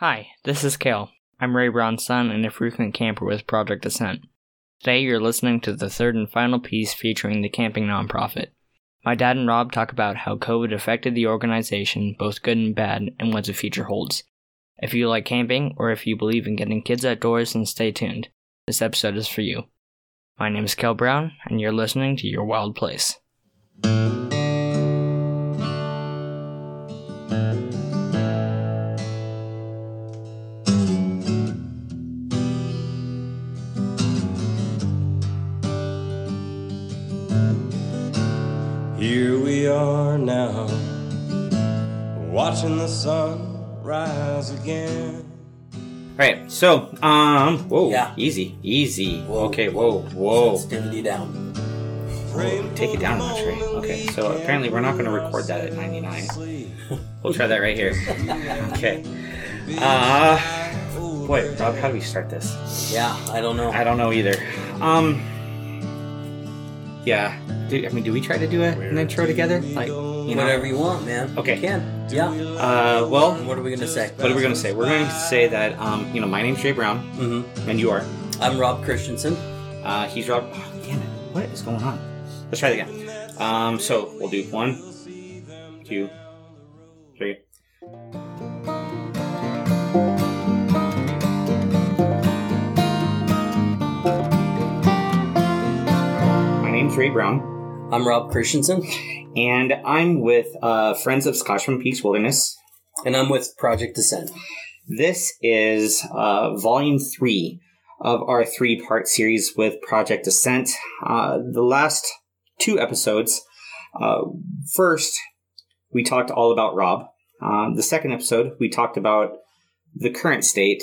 Hi, this is Kale. I'm Ray Brown's son and a frequent camper with Project Ascent. Today you're listening to the third and final piece featuring the camping nonprofit. My dad and Rob talk about how COVID affected the organization, both good and bad, and what the future holds. If you like camping, or if you believe in getting kids outdoors, then stay tuned. This episode is for you. My name is Kel Brown, and you're listening to Your Wild Place. Are now, watching the sun rise again. Right. So, um, whoa, Yeah. easy, easy. Whoa. Okay, whoa, whoa. Sensitivity down. Whoa, Take it down a notch, right? Okay. So apparently we're not going to record that at 99. We'll try that right here. Okay. Uh, boy, Rob, how do we start this? Yeah, I don't know. I don't know either. Um, yeah. Do, I mean, do we try to do a, an intro together? Like, you know? Whatever you want, man. Okay. You can. Yeah. Uh, well, What are we gonna say? what are we going to say? We're going to say that, um, you know, my name's Jay Brown, hmm and you are. I'm Rob Christensen. Uh, he's Rob. Oh, damn it! What is going on? Let's try it again. Um, so we'll do one, two, three. My name's Ray Brown, I'm Rob Christensen, and I'm with uh, Friends of Scotchman Peaks Wilderness. and I'm with Project Ascent. This is uh, volume three of our three part series with Project Ascent. Uh, the last two episodes, uh, first, we talked all about Rob. Uh, the second episode, we talked about the current state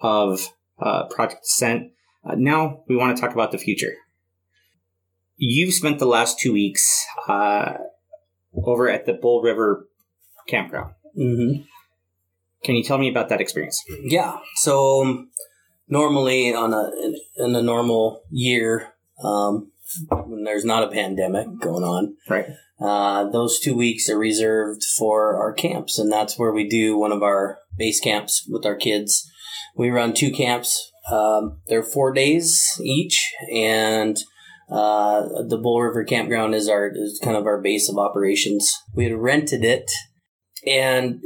of uh, Project Ascent. Uh, now, we want to talk about the future. You've spent the last two weeks uh, over at the Bull River campground. Mm-hmm. Can you tell me about that experience? Yeah. So um, normally on a in a normal year, um, when there's not a pandemic going on, Right. Uh, those two weeks are reserved for our camps, and that's where we do one of our base camps with our kids. We run two camps. Um, they're four days each, and uh, the Bull River Campground is our is kind of our base of operations. We had rented it, and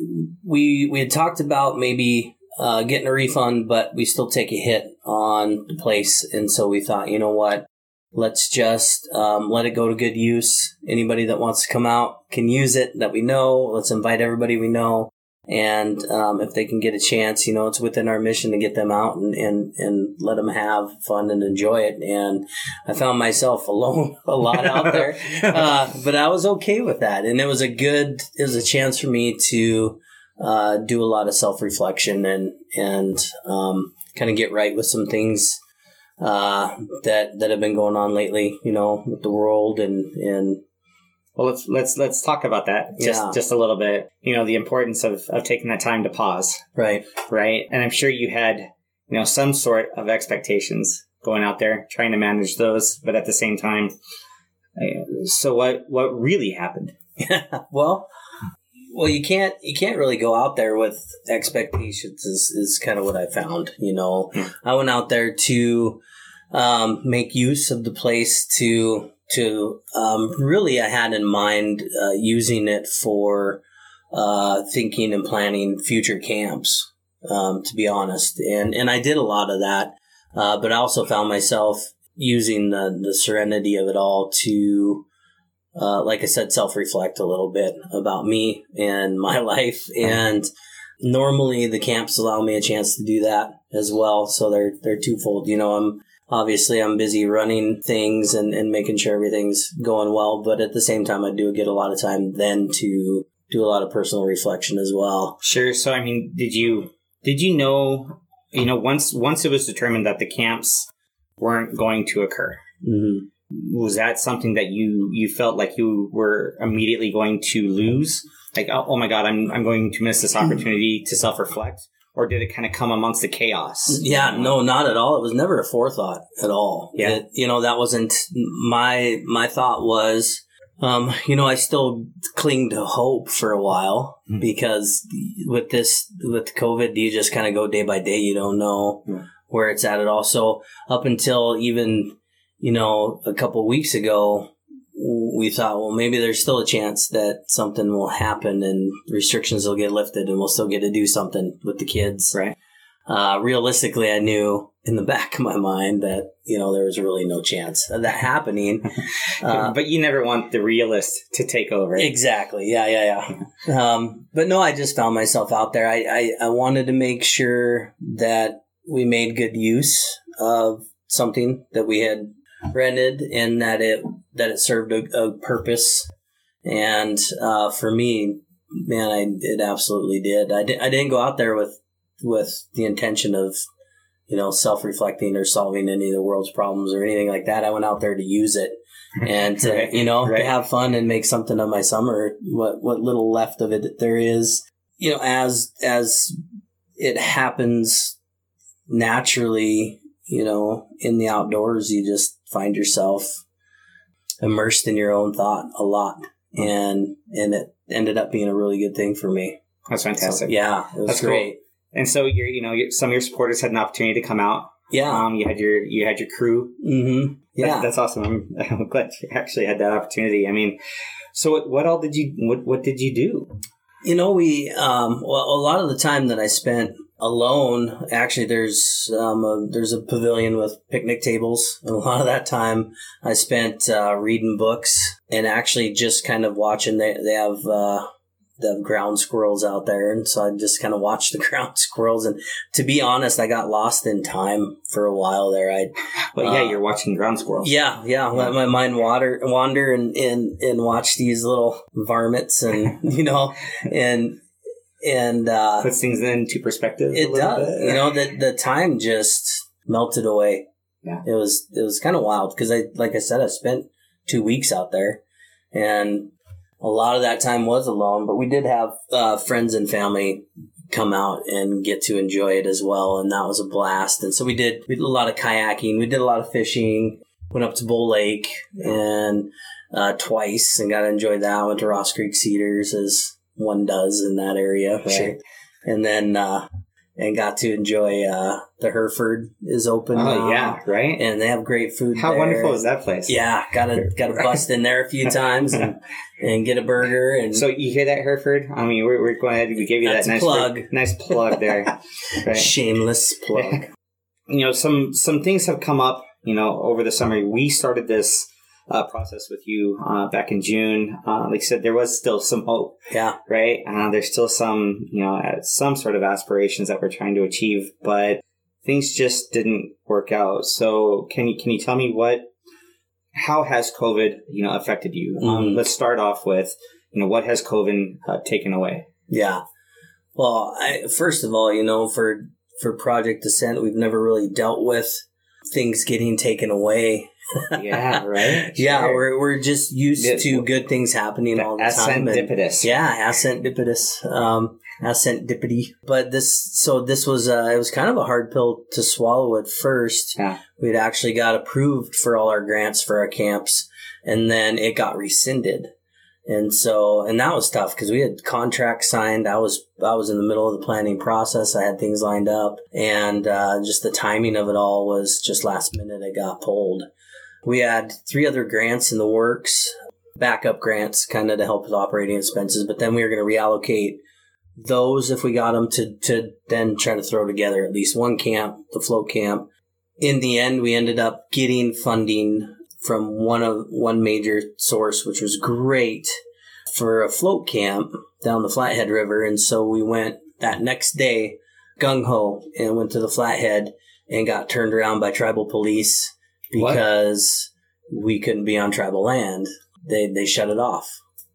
we we had talked about maybe uh, getting a refund, but we still take a hit on the place, and so we thought, you know what, let's just um, let it go to good use. Anybody that wants to come out can use it that we know. Let's invite everybody we know. And um, if they can get a chance, you know, it's within our mission to get them out and, and, and let them have fun and enjoy it. And I found myself alone a lot out there, uh, but I was okay with that. And it was a good, it was a chance for me to uh, do a lot of self reflection and, and um, kind of get right with some things uh, that that have been going on lately, you know, with the world and and Well, let's let's let's talk about that just Yeah. just a little bit. You know, the importance of of taking that time to pause, right, right? And I'm sure you had you know some sort of expectations going out there, trying to manage those, but at the same time, uh, so what what really happened? well, well, you can't you can't really go out there with expectations. Is is kind of what I found. You know, Hmm. I went out there to um, make use of the place to to um, really I had in mind uh, using it for uh, thinking and planning future camps. Um, to be honest, and and I did a lot of that, uh, but I also found myself using the the serenity of it all to uh, like I said, self reflect a little bit about me and my life. And normally the camps allow me a chance to do that as well. So they're, they're twofold. You know, I'm obviously I'm busy running things and, and making sure everything's going well. But at the same time, I do get a lot of time then to do a lot of personal reflection as well. Sure. So I mean, did you did you know you know once once it was determined that the camps weren't going to occur? hmm was that something that you you felt like you were immediately going to lose like oh, oh my god i'm i'm going to miss this opportunity to self-reflect or did it kind of come amongst the chaos Yeah, no, not at all. It was never a forethought at all. Yeah. It- you know, that wasn't my my thought was Um, you know, I still cling to hope for a while Mhm. because with this, with COVID, you just kind of go day by day. You don't know Yeah. where it's at at all. So up until even, you know, a couple weeks ago, we thought, well, maybe there's still a chance that something will happen and restrictions will get lifted and we'll still get to do something with the kids. Right. Uh, realistically, I knew in the back of my mind that, you know, there was really no chance of that happening. Uh, but you never want the realist to take over. Exactly. Yeah, yeah, yeah. Um, but no, I just found myself out there. I, I, I wanted to make sure that we made good use of something that we had rented and that it that it served a, a purpose. And uh, for me, man, I it absolutely did. I, di- I didn't go out there with with the intention of you know self reflecting or solving any of the world's problems or anything like that. I went out there to use it and to, Right, you know right. to have fun and make something of my summer. What what little left of it there is, you know, as as it happens naturally, you know, in the outdoors, you just find yourself immersed in your own thought a lot, and and it ended up being a really good thing for me. That's So, fantastic. yeah, it was That's cool. great. And so you're, you know, some of your supporters had an opportunity to come out. Yeah. Um, you had your, you had your crew. mm-hmm. That- Yeah. that's awesome. I'm, I'm glad you actually had that opportunity. I mean, so what, what all did you, what, what did you do? You know, we um, well, a lot of the time that I spent alone. Actually, there's um, a, there's a pavilion with picnic tables, and a lot of that time I spent uh, reading books and actually just kind of watching. They they have uh, they have ground squirrels out there, and so I just kind of watched the ground squirrels. And to be honest, I got lost in time for a while there. I but yeah, Uh, you're watching ground squirrels. yeah, yeah. Let my mind water wander and and and watch these little varmints and you know and and uh, Puts things into perspective. a it little does. bit. You know the the time just melted away. Yeah. it was it was kind of wild because I like I said I spent two weeks out there and a lot of that time was alone. But we did have uh, friends and family come out and get to enjoy it as well, and that was a blast. And so we did we did a lot of kayaking, we did a lot of fishing. Went up to Bull Lake and uh, twice and got to enjoy that. Went to Ross Creek Cedars as one does in that area, right? Sure. And then uh, and got to enjoy uh, the Hereford is open. Oh, now, yeah, right? and they have great food. How there. wonderful is that place? Yeah, gotta gotta bust in there a few times and, and get a burger and So you hear that, Hereford? I mean, we're, we're going ahead. We gave you that nice plug. nice plug there. right. shameless plug. you know some some things have come up you know over the summer we started this uh, process with you uh, back in june. Uh, like i said there was still some hope. Yeah, right? Uh, there's still some you know uh, some sort of aspirations that we're trying to achieve but things just didn't work out. So can you can you tell me what how has covid you know affected you? Um, Mhm. let's start off with you know what has covid uh, taken away? Yeah. Well, I, first of all, you know, for for Project Ascent, we've never really dealt with things getting taken away. Yeah right Yeah, Sure. we're we're just used to good things happening all the The time. and- ascendipitous. Yeah, ascendipitous. Um, ascendipity. But this, so this was, uh, it was kind of a hard pill to swallow at first. Yeah. We'd actually got approved for all our grants for our camps, and then it got rescinded. And so, and that was tough because we had contracts signed. I was, I was in the middle of the planning process. I had things lined up and, uh, just the timing of it all was just last minute. It got pulled. We had three other grants in the works backup grants kind of to help with operating expenses, but then we were going to reallocate those if we got them to, to then try to throw together at least one camp, the float camp. In the end, we ended up getting funding from one of one major source, which was great for a float camp down the Flathead River. And so we went that next day gung ho and went to the Flathead and got turned around by tribal police What? because we couldn't be on tribal land. They they shut it off.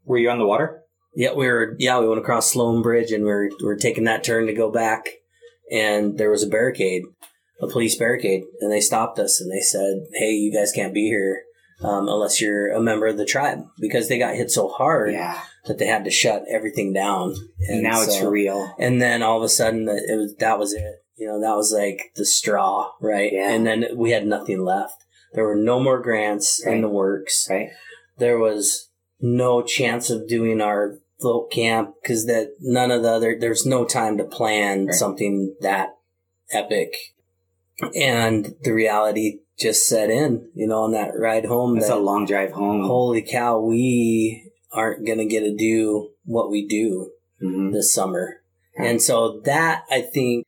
were you on the water Yeah, we were. Yeah, we went across Sloan Bridge, and we are we are taking that turn to go back, and there was a barricade, a police barricade, and they stopped us and they said, "Hey, you guys can't be here um, unless you're a member of the tribe," because they got hit so hard yeah that they had to shut everything down. and now it's so- real And then all of a sudden, it was that was it. You know, that was like the straw, right? Yeah. And then we had nothing left. There were no more grants Right. in the works right there was no chance of doing our float camp because that none of the other there's no time to plan Right. something that epic and the reality just set in you know on that ride home It's that, a long drive home. holy cow we aren't gonna get to do what we do Mhm. this summer. Yeah. And so that I think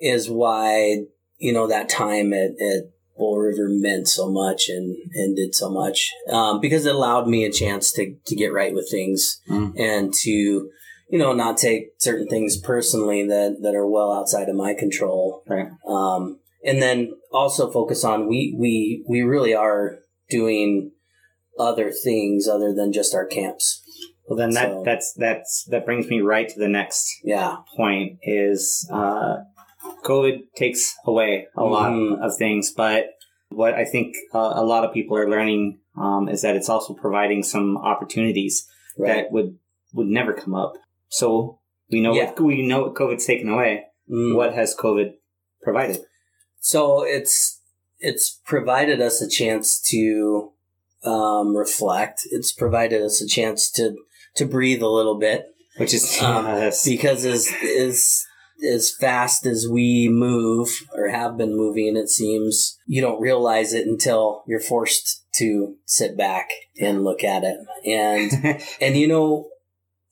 is why, you know, that time at, at Bull River meant so much and, and did so much. Um, because it allowed me a chance to, to get right with things Mm. and to, you know, not take certain things personally that, that are well outside of my control. Right. Um, and then also focus on we, we, we really are doing other things other than just our camps. Well, then that So- that's that's that brings me right to the next Yeah. point is uh, COVID takes away a lot Mhm. of things, but what I think uh, a lot of people are learning um, is that it's also providing some opportunities Right. that would would never come up. So we know Yeah. what, we know what COVID's taken away. Mm. What has COVID provided? So it's it's provided us a chance to um, reflect. It's provided us a chance to to breathe a little bit Which is Um, yes. because as as as fast as we move or have been moving, it seems you don't realize it until you're forced to sit back and look at it. And and you know,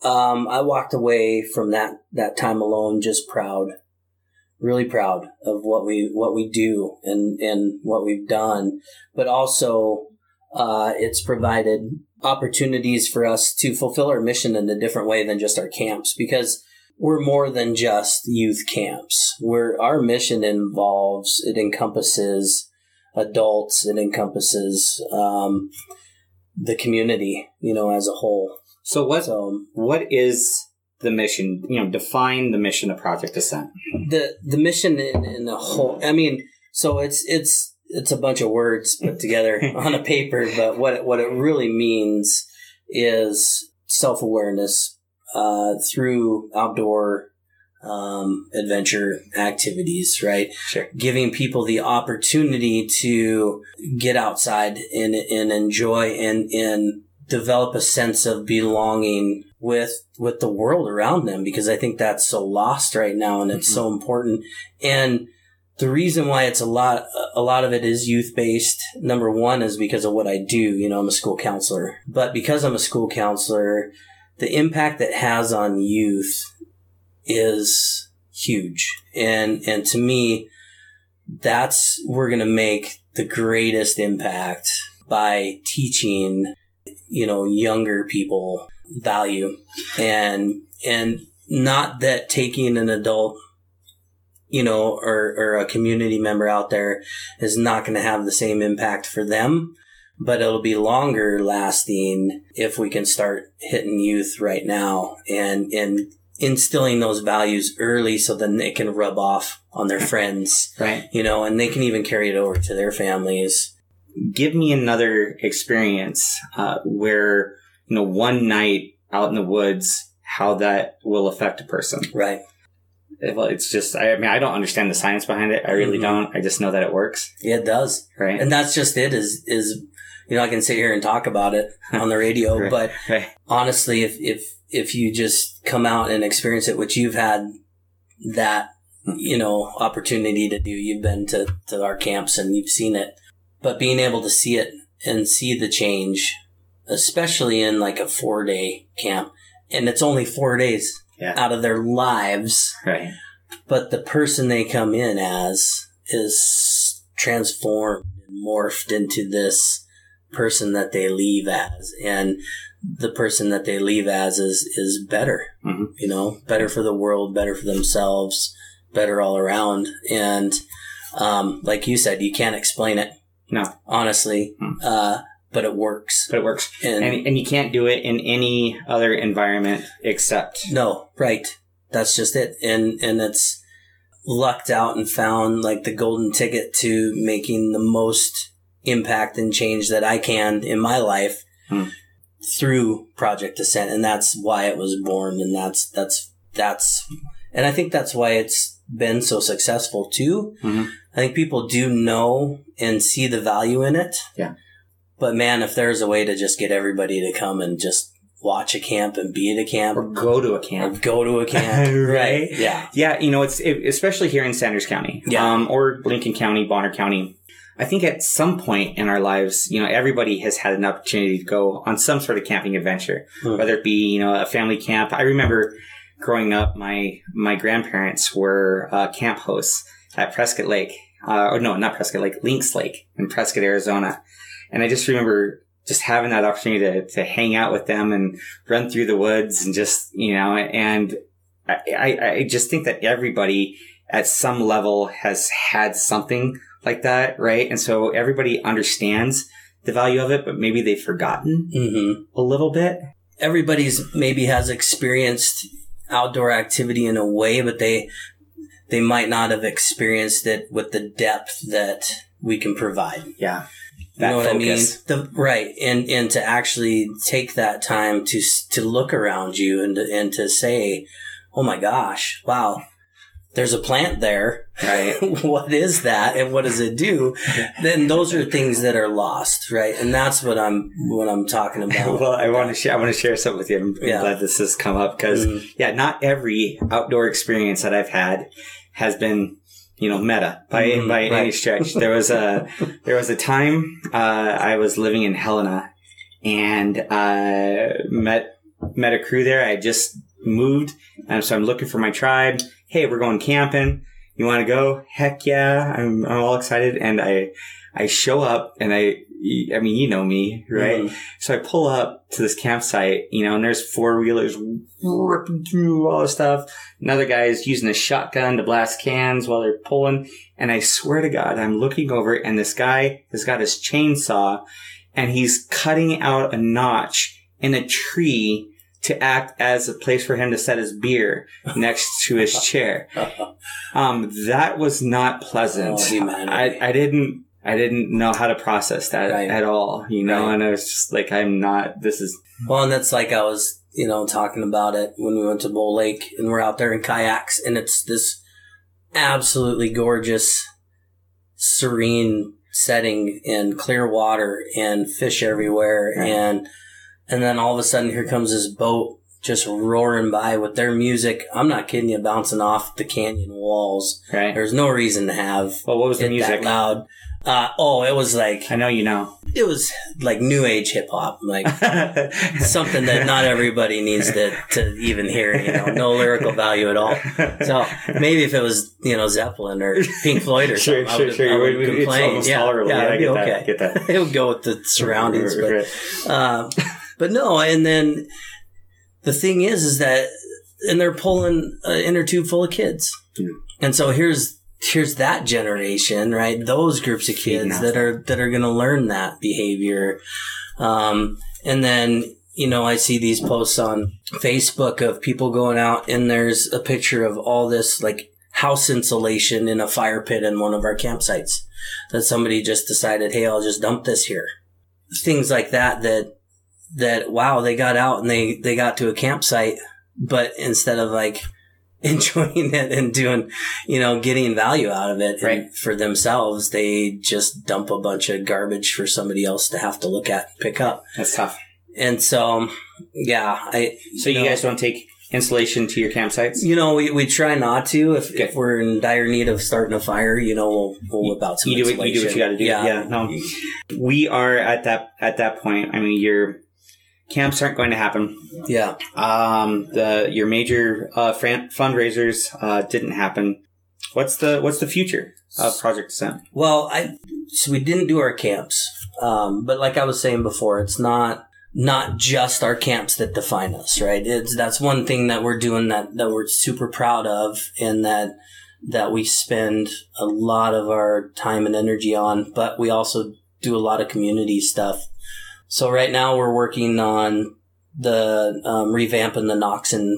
um, I walked away from that that time alone just proud, really proud of what we what we do and and what we've done, but also uh, it's provided opportunities for us to fulfill our mission in a different way than just our camps because we're more than just youth camps. We're our mission involves it encompasses adults. It encompasses um, the community, you know, as a whole. so what So what is the mission? You know, define the mission of Project Ascent. the the mission in, in the whole. I mean, so it's it's it's a bunch of words put together on a paper, but what it, what it really means is self awareness uh, through outdoor um, adventure activities, right? Sure. Giving people the opportunity to get outside and and enjoy and and develop a sense of belonging with with the world around them because I think that's so lost right now and it's so important. And the reason why it's a lot a lot of it is youth based. Number one is because of what I do. You know, I'm a school counselor, but because I'm a school counselor, the impact that has on youth is huge. And and to me, that's we're gonna make the greatest impact by teaching you know younger people value and and not that taking an adult you know or, or a community member out there is not going to have the same impact for them but it'll be longer lasting if we can start hitting youth right now and and instilling those values early so then they can rub off on their friends Right. you know and they can even carry it over to their families Give me another experience uh, where you know one night out in the woods, how that will affect a person. right Well, it's just I mean I don't understand the science behind it. I really Mhm. don't. I just know that it works. yeah, it does Right. and that's just it is is you know i can sit here and talk about it on the radio Right. but Right. honestly if if if you just come out and experience it which you've had that you know opportunity to do you've been to to our camps and you've seen it but being able to see it and see the change especially in like a four day camp and it's only four days Yeah. out of their lives Right. but the person they come in as is transformed and morphed into this person that they leave as and the person that they leave as is is better Mhm. you know better for the world better for themselves better all around and um, like you said you can't explain it No. honestly Hmm. uh, but it works But it works. and, And and you can't do it in any other environment except No, right. That's just it. And and it's lucked out and found like the golden ticket to making the most impact and change that I can in my life Hmm. through Project Ascent. And that's why it was born and that's that's that's and I think that's why it's been so successful too. Mhm. I think people do know and see the value in it. Yeah. But man, if there's a way to just get everybody to come and just watch a camp and be at a camp Or go to a or camp. go to a camp, Right. Yeah. Yeah, you know, it's it, especially here in Sanders County, Yeah. um, or Lincoln County, Bonner County. I think at some point in our lives, you know, everybody has had an opportunity to go on some sort of camping adventure, Hmm. whether it be you know a family camp. I remember growing up, my my grandparents were uh, camp hosts at Prescott Lake, uh, or no, not Prescott Lake, Lynx Lake in Prescott, Arizona, and I just remember just having that opportunity to to hang out with them and run through the woods and just you know and I, I, I just think that everybody at some level has had something like that, right? And so everybody understands the value of it, but maybe they've forgotten hmm a little bit. Everybody's maybe has experienced outdoor activity in a way, but they they might not have experienced it with the depth that we can provide. Yeah. You know what focus. I mean? The, right, and and to actually take that time to to look around you and to, and to say, "Oh my gosh, wow, there's a plant there. Right. what is that, and what does it do?" then those are things that are lost, right? And that's what I'm what I'm talking about. well, I want to share. I want to share something with you. I'm Yeah. glad this has come up because, Mhm. yeah, not every outdoor experience that I've had has been, you know, meta by Mhm, by any stretch. There was a there was a time uh, I was living in Helena and uh, met met a crew there. I just moved, and so I'm looking for my tribe. Hey, we're going camping. You want to go? Heck yeah! I'm I'm all excited, and I I show up, and I I mean you know me, right? Mhm. So I pull up to this campsite, you know, and there's four wheelers ripping through all the stuff. Another guy is using a shotgun to blast cans while they're pulling. And I swear to God, I'm looking over and this guy has got his chainsaw and he's cutting out a notch in a tree to act as a place for him to set his beer next to his chair. Um, that was not pleasant. Oh. I, I didn't, I didn't know how to process that Right. at all, you know, Right. and I was just like, I'm not, this is, Well, and that's like I was, you know, talking about it when we went to Bull Lake and we're out there in kayaks and it's this absolutely gorgeous, serene setting and clear water and fish everywhere. Right. And, and then all of a sudden here comes this boat just roaring by with their music. I'm not kidding you, bouncing off the canyon walls. right. There's no reason to have Well, what was the it music? loud. Uh, oh, it was like, I know you know. it was like new age hip hop. Like, something that not everybody needs to, to even hear, you know, no lyrical value at all. So maybe if it was, you know, Zeppelin or Pink Floyd or sure, something, I would, sure. I would it's complain. yeah, tolerable. yeah, Yeah, I get that, get that. it would go with the surroundings, but, uh, but no, and then the thing is, is that, and they're pulling an inner tube full of kids. And so here's, here's that generation, right? Those groups of kids that are, that are going to learn that behavior. Um, and then, you know, I see these posts on Facebook of people going out and there's a picture of all this like house insulation in a fire pit in one of our campsites that somebody just decided, Hey, I'll just dump this here. Things like that, that, that, wow, they got out and they, they got to a campsite, but instead of like enjoying it and doing, you know, getting value out of it Right. for themselves, they just dump a bunch of garbage for somebody else to have to look at and pick up. That's tough. And so, um, yeah, I, So you know, guys don't take insulation to your campsites? you know, we, we try not to. If, Okay. if we're in dire need of starting a fire, you know, we'll, we'll whip out some You do what you do what you got to do. Yeah. Yeah. No, we are at that at that point. I mean, your camps aren't going to happen. Yeah. Um, the your major uh, fran- fundraisers uh, didn't happen. What's the what's the future of Project Ascent? Well, I so we didn't do our camps, um, but like I was saying before, it's not not just our camps that define us, right? It's that's one thing that we're doing that that we're super proud of, and that that we spend a lot of our time and energy on. But we also do a lot of community stuff. So right now we're working on the um, revamping the Noxon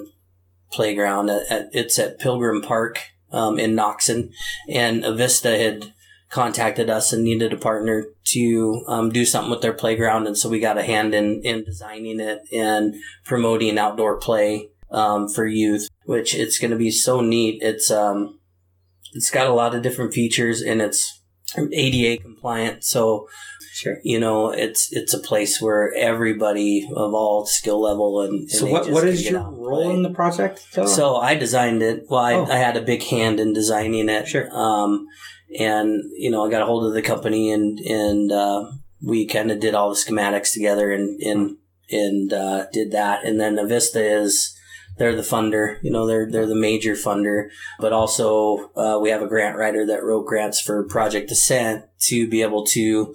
playground. At, at, it's at Pilgrim Park um, in Noxon, and Avista had contacted us and needed a partner to um, do something with their playground, and so we got a hand in in designing it and promoting outdoor play um, for youth, which it's going to be so neat. It's um, it's got a lot of different features and it's ADA compliant, so Sure. you know, it's it's a place where everybody of all skill level and, and So what what is your role in the project? Phil? So I designed it. Well, I, Oh. I had a big hand in designing it. Sure. Um, and you know, I got a hold of the company and and uh, we kind of did all the schematics together and and and uh, did that. And then Avista is they're the funder. You know, they're they're the major funder. But also, uh, we have a grant writer that wrote grants for Project Ascent to be able to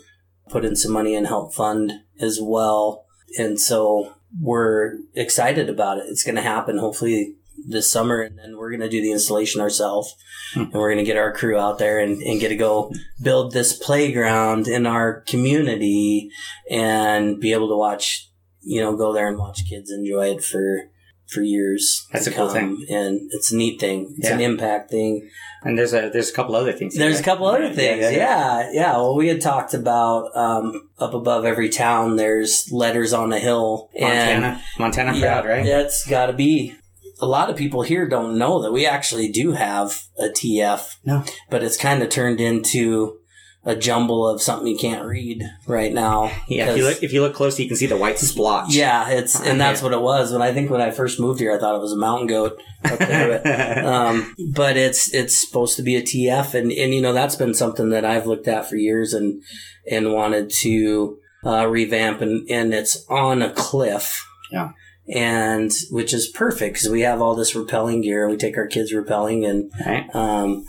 put in some money and help fund as well. And so we're excited about it. It's going to happen hopefully this summer, and then we're going to do the installation ourselves. Hmm. And we're going to get our crew out there and, and get to go build this playground in our community and be able to watch, you know, go there and watch kids enjoy it for for years. That's a cool come. and it's a neat thing. It's an impact thing. and there's a there's a couple other things. There's a couple other things. Yeah, yeah. Well, we had talked about um, up above every town. There's letters on the hill, and Montana, Montana yeah, right? Yeah, it's got to be. A lot of people here don't know that we actually do have a TF. No. but it's kind of turned into a jumble of something you can't read right now. Yeah, if you look if you look close, you can see the white splotch. yeah, it's and that's what it was. When I think when I first moved here, I thought it was a mountain goat up there. but um, but it's it's supposed to be a TF, and and you know that's been something that I've looked at for years and and wanted to uh, revamp, and and it's on a cliff. Yeah. And which is perfect because we have all this rappelling gear. We take our kids rappelling and right. um,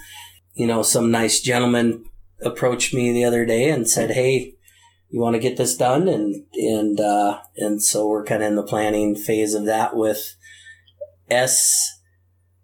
you know, some nice gentleman approached me the other day and said, "Hey, you want to get this done?" And and uh, and so we're kind of in the planning phase of that with S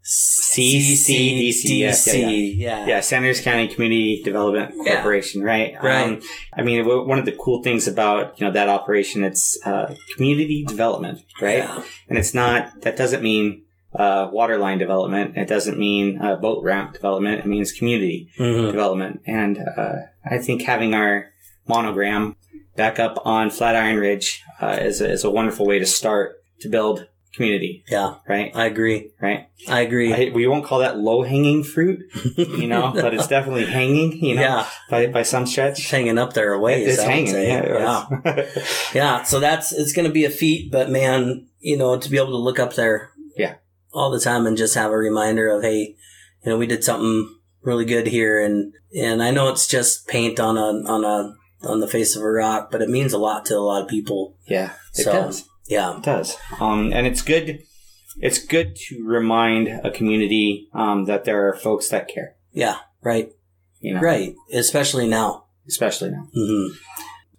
CCDC, yeah, yeah, Yeah, Sanders County Community Development Yeah. Corporation, right? Right. Um, I mean, w- one of the cool things about you know that operation, it's uh, community development, right? Yeah. And it's not that doesn't mean uh, water line development. It doesn't mean uh, boat ramp development. It means community Mhm. development. And uh, I think having our monogram back up on Flatiron Ridge uh, is, a, is a wonderful way to start to build community, yeah, right? I agree. Right. I agree. I, we won't call that low hanging fruit, you know, but it's definitely hanging, you know, yeah, by, by some it's stretch. hanging up there a ways. It's hanging. Yeah. yeah. Yeah, so that's it's going to be a feat, but man, you know, to be able to look up there, Yeah. All the time and just have a reminder of, hey, you know, we did something really good here, and and I know it's just paint on a on a on the face of a rock, but it means a lot to a lot of people. yeah, it So- does. Yeah, It does. Um, and it's good. It's good to remind a community um, that there are folks that care. yeah, right, You know, right, especially now. especially now. Mm-hmm.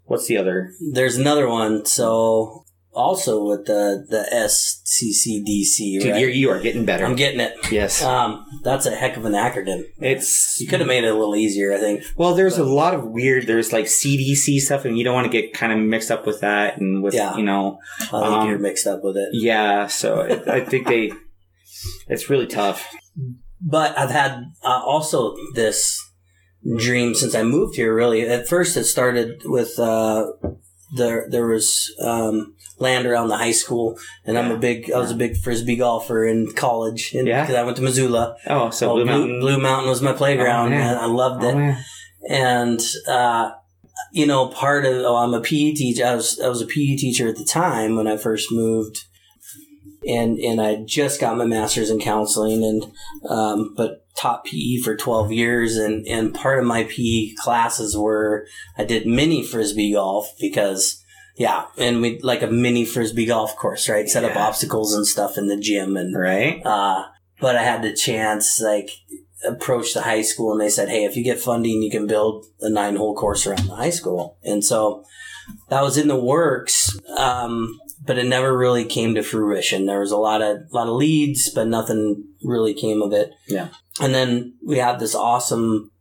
What's the other? There's another one, so also with the the SCCDC, Dude, right? you're, you are getting better. I'm getting it. yes, Um, that's a heck of an acronym. it's You could have made it a little easier, I think. Well, there's a lot of weird. There's like CDC stuff, and you don't want to get kind of mixed up with that, and with Yeah. you know, I think Um, you're mixed up with it. yeah. So I, I think they, it's really tough. But I've had uh, also this dream since I moved here. Really, at first it started with uh, there. There was um, land around the high school, and I'm a big. I was a big frisbee golfer in college, and Yeah? because I went to Missoula. Oh, so Oh, Blue Mountain. Blue Mountain was my playground, Oh, and I loved Oh, it. man. and uh, you know, part of oh, I'm a PE teacher. I was I was a PE teacher at the time when I first moved, and and I just got my master's in counseling, and um, but taught PE for 12 years, and and part of my PE classes were I did mini frisbee golf because. Yeah, and we like a mini frisbee golf course, right? Set up obstacles and stuff in the gym, and Right. uh, but I had the chance, like, approach the high school and they said, Hey, if you get funding, you can build a nine hole course around the high school. And so that was in the works. Um, but it never really came to fruition. There was a lot of, lot of leads, but nothing really came of it. Yeah. And then we have this awesome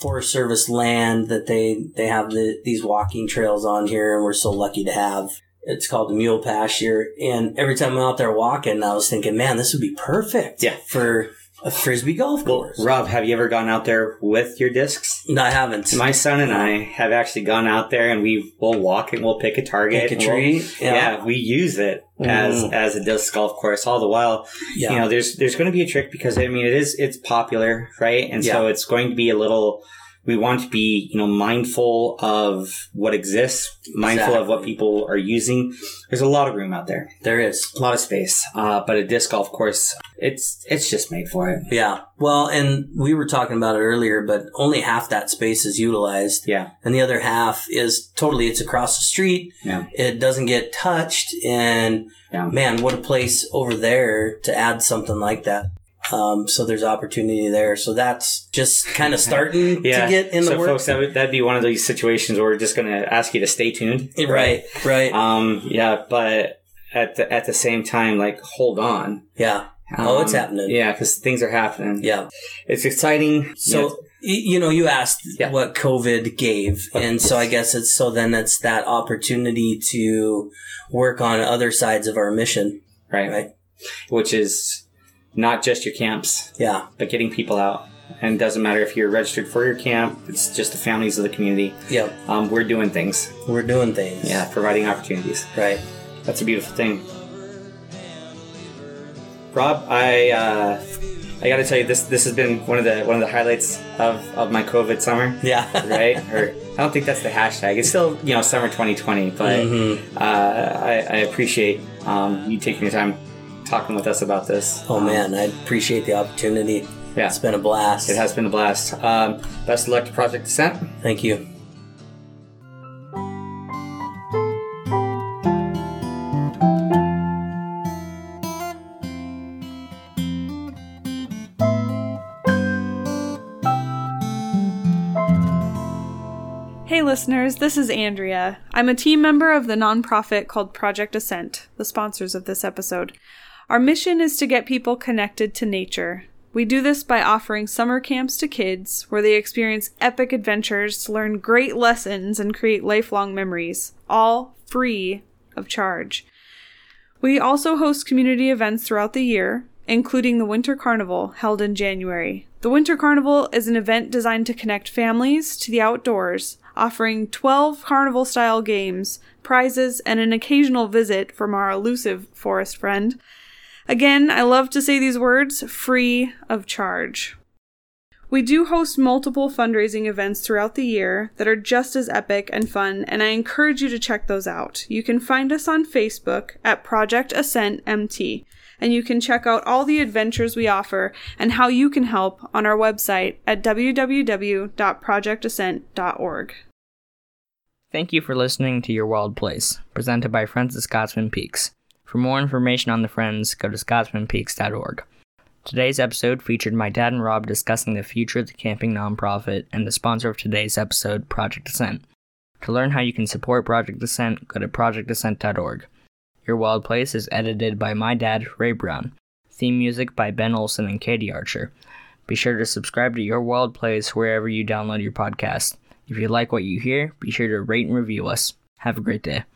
Forest Service land that they, they have the, these walking trails on here and we're so lucky to have. It's called the Mule Pasture. And every time I'm out there walking, I was thinking, man, this would be perfect Yeah. for a frisbee golf Well, course. Rob, have you ever gone out there with your discs? no, I haven't. My son and I have actually gone out there, and we will walk and we'll pick a target. Pick a and we'll- tree. yeah. we use it as Mm. as a disc golf course. All the while, Yeah. you know, there's there's going to be a trick because I mean it is it's popular, right? And so it's going to be a little we want to be, you know, mindful of what exists, mindful of what people are using. There's a lot of room out there, There is. a lot of space. Uh, but a disc golf course, it's it's just made for it. Yeah. Well, and we were talking about it earlier, but only half that space is utilized. Yeah, And the other half is totally, it's across the street. yeah, It doesn't get touched. And yeah. man, what a place over there to add something like that. Um, so there's opportunity there. So that's just kind of starting Yeah. to get in so the works. folks, that would, that'd be one of those situations where we're just going to ask you to stay tuned. Right, right. Um, yeah, but at the, at the same time, like, hold on. yeah. Oh, it's Um, happening. Yeah, because things are happening. Yeah. It's exciting. So, Yeah, you know, you asked Yeah. what COVID gave. And so I guess it's so then it's that opportunity to work on other sides of our mission, right. right? Which is not just your camps, Yeah. but getting people out. And it doesn't matter if you're registered for your camp, it's just the families of the community. Yep. Um, we're doing things. We're doing things. Yeah, providing opportunities. Right. That's a beautiful thing. Rob, I uh, I got to tell you this this has been one of the one of the highlights of, of my COVID summer. Yeah. right? Or I don't think that's the hashtag. It's still you know summer 2020, but Mhm. uh, I, I appreciate um, you taking the time talking with us about this. Oh Um, man, I appreciate the opportunity. yeah, It's been a blast. it has been a blast. Um, best of luck to Project Ascent. Thank you. Hey listeners, this is Andrea. I'm a team member of the nonprofit called Project Ascent, the sponsors of this episode. Our mission is to get people connected to nature. We do this by offering summer camps to kids where they experience epic adventures, learn great lessons, and create lifelong memories, all free of charge. We also host community events throughout the year, including the Winter Carnival held in January. The Winter Carnival is an event designed to connect families to the outdoors, offering 12 carnival style games, prizes, and an occasional visit from our elusive forest friend. Again, I love to say these words free of charge. We do host multiple fundraising events throughout the year that are just as epic and fun, and I encourage you to check those out. You can find us on Facebook at Project Ascent MT, and you can check out all the adventures we offer and how you can help on our website at www.projectascent.org. Thank you for listening to Your Wild Place, presented by of Scotchman Peaks. For more information on the Friends, go to scotchmanpeaks.org. Today's episode featured my dad and Rob discussing the future of the camping nonprofit and the sponsor of today's episode, Project Ascent. To learn how you can support Project Ascent, go to projectascent.org. Your Wild Place is edited by my dad, Ray Brown. Theme music by Ben Olson and Katie Archer. Be sure to subscribe to Your Wild Place wherever you download your podcast. If you like what you hear, be sure to rate and review us. Have a great day.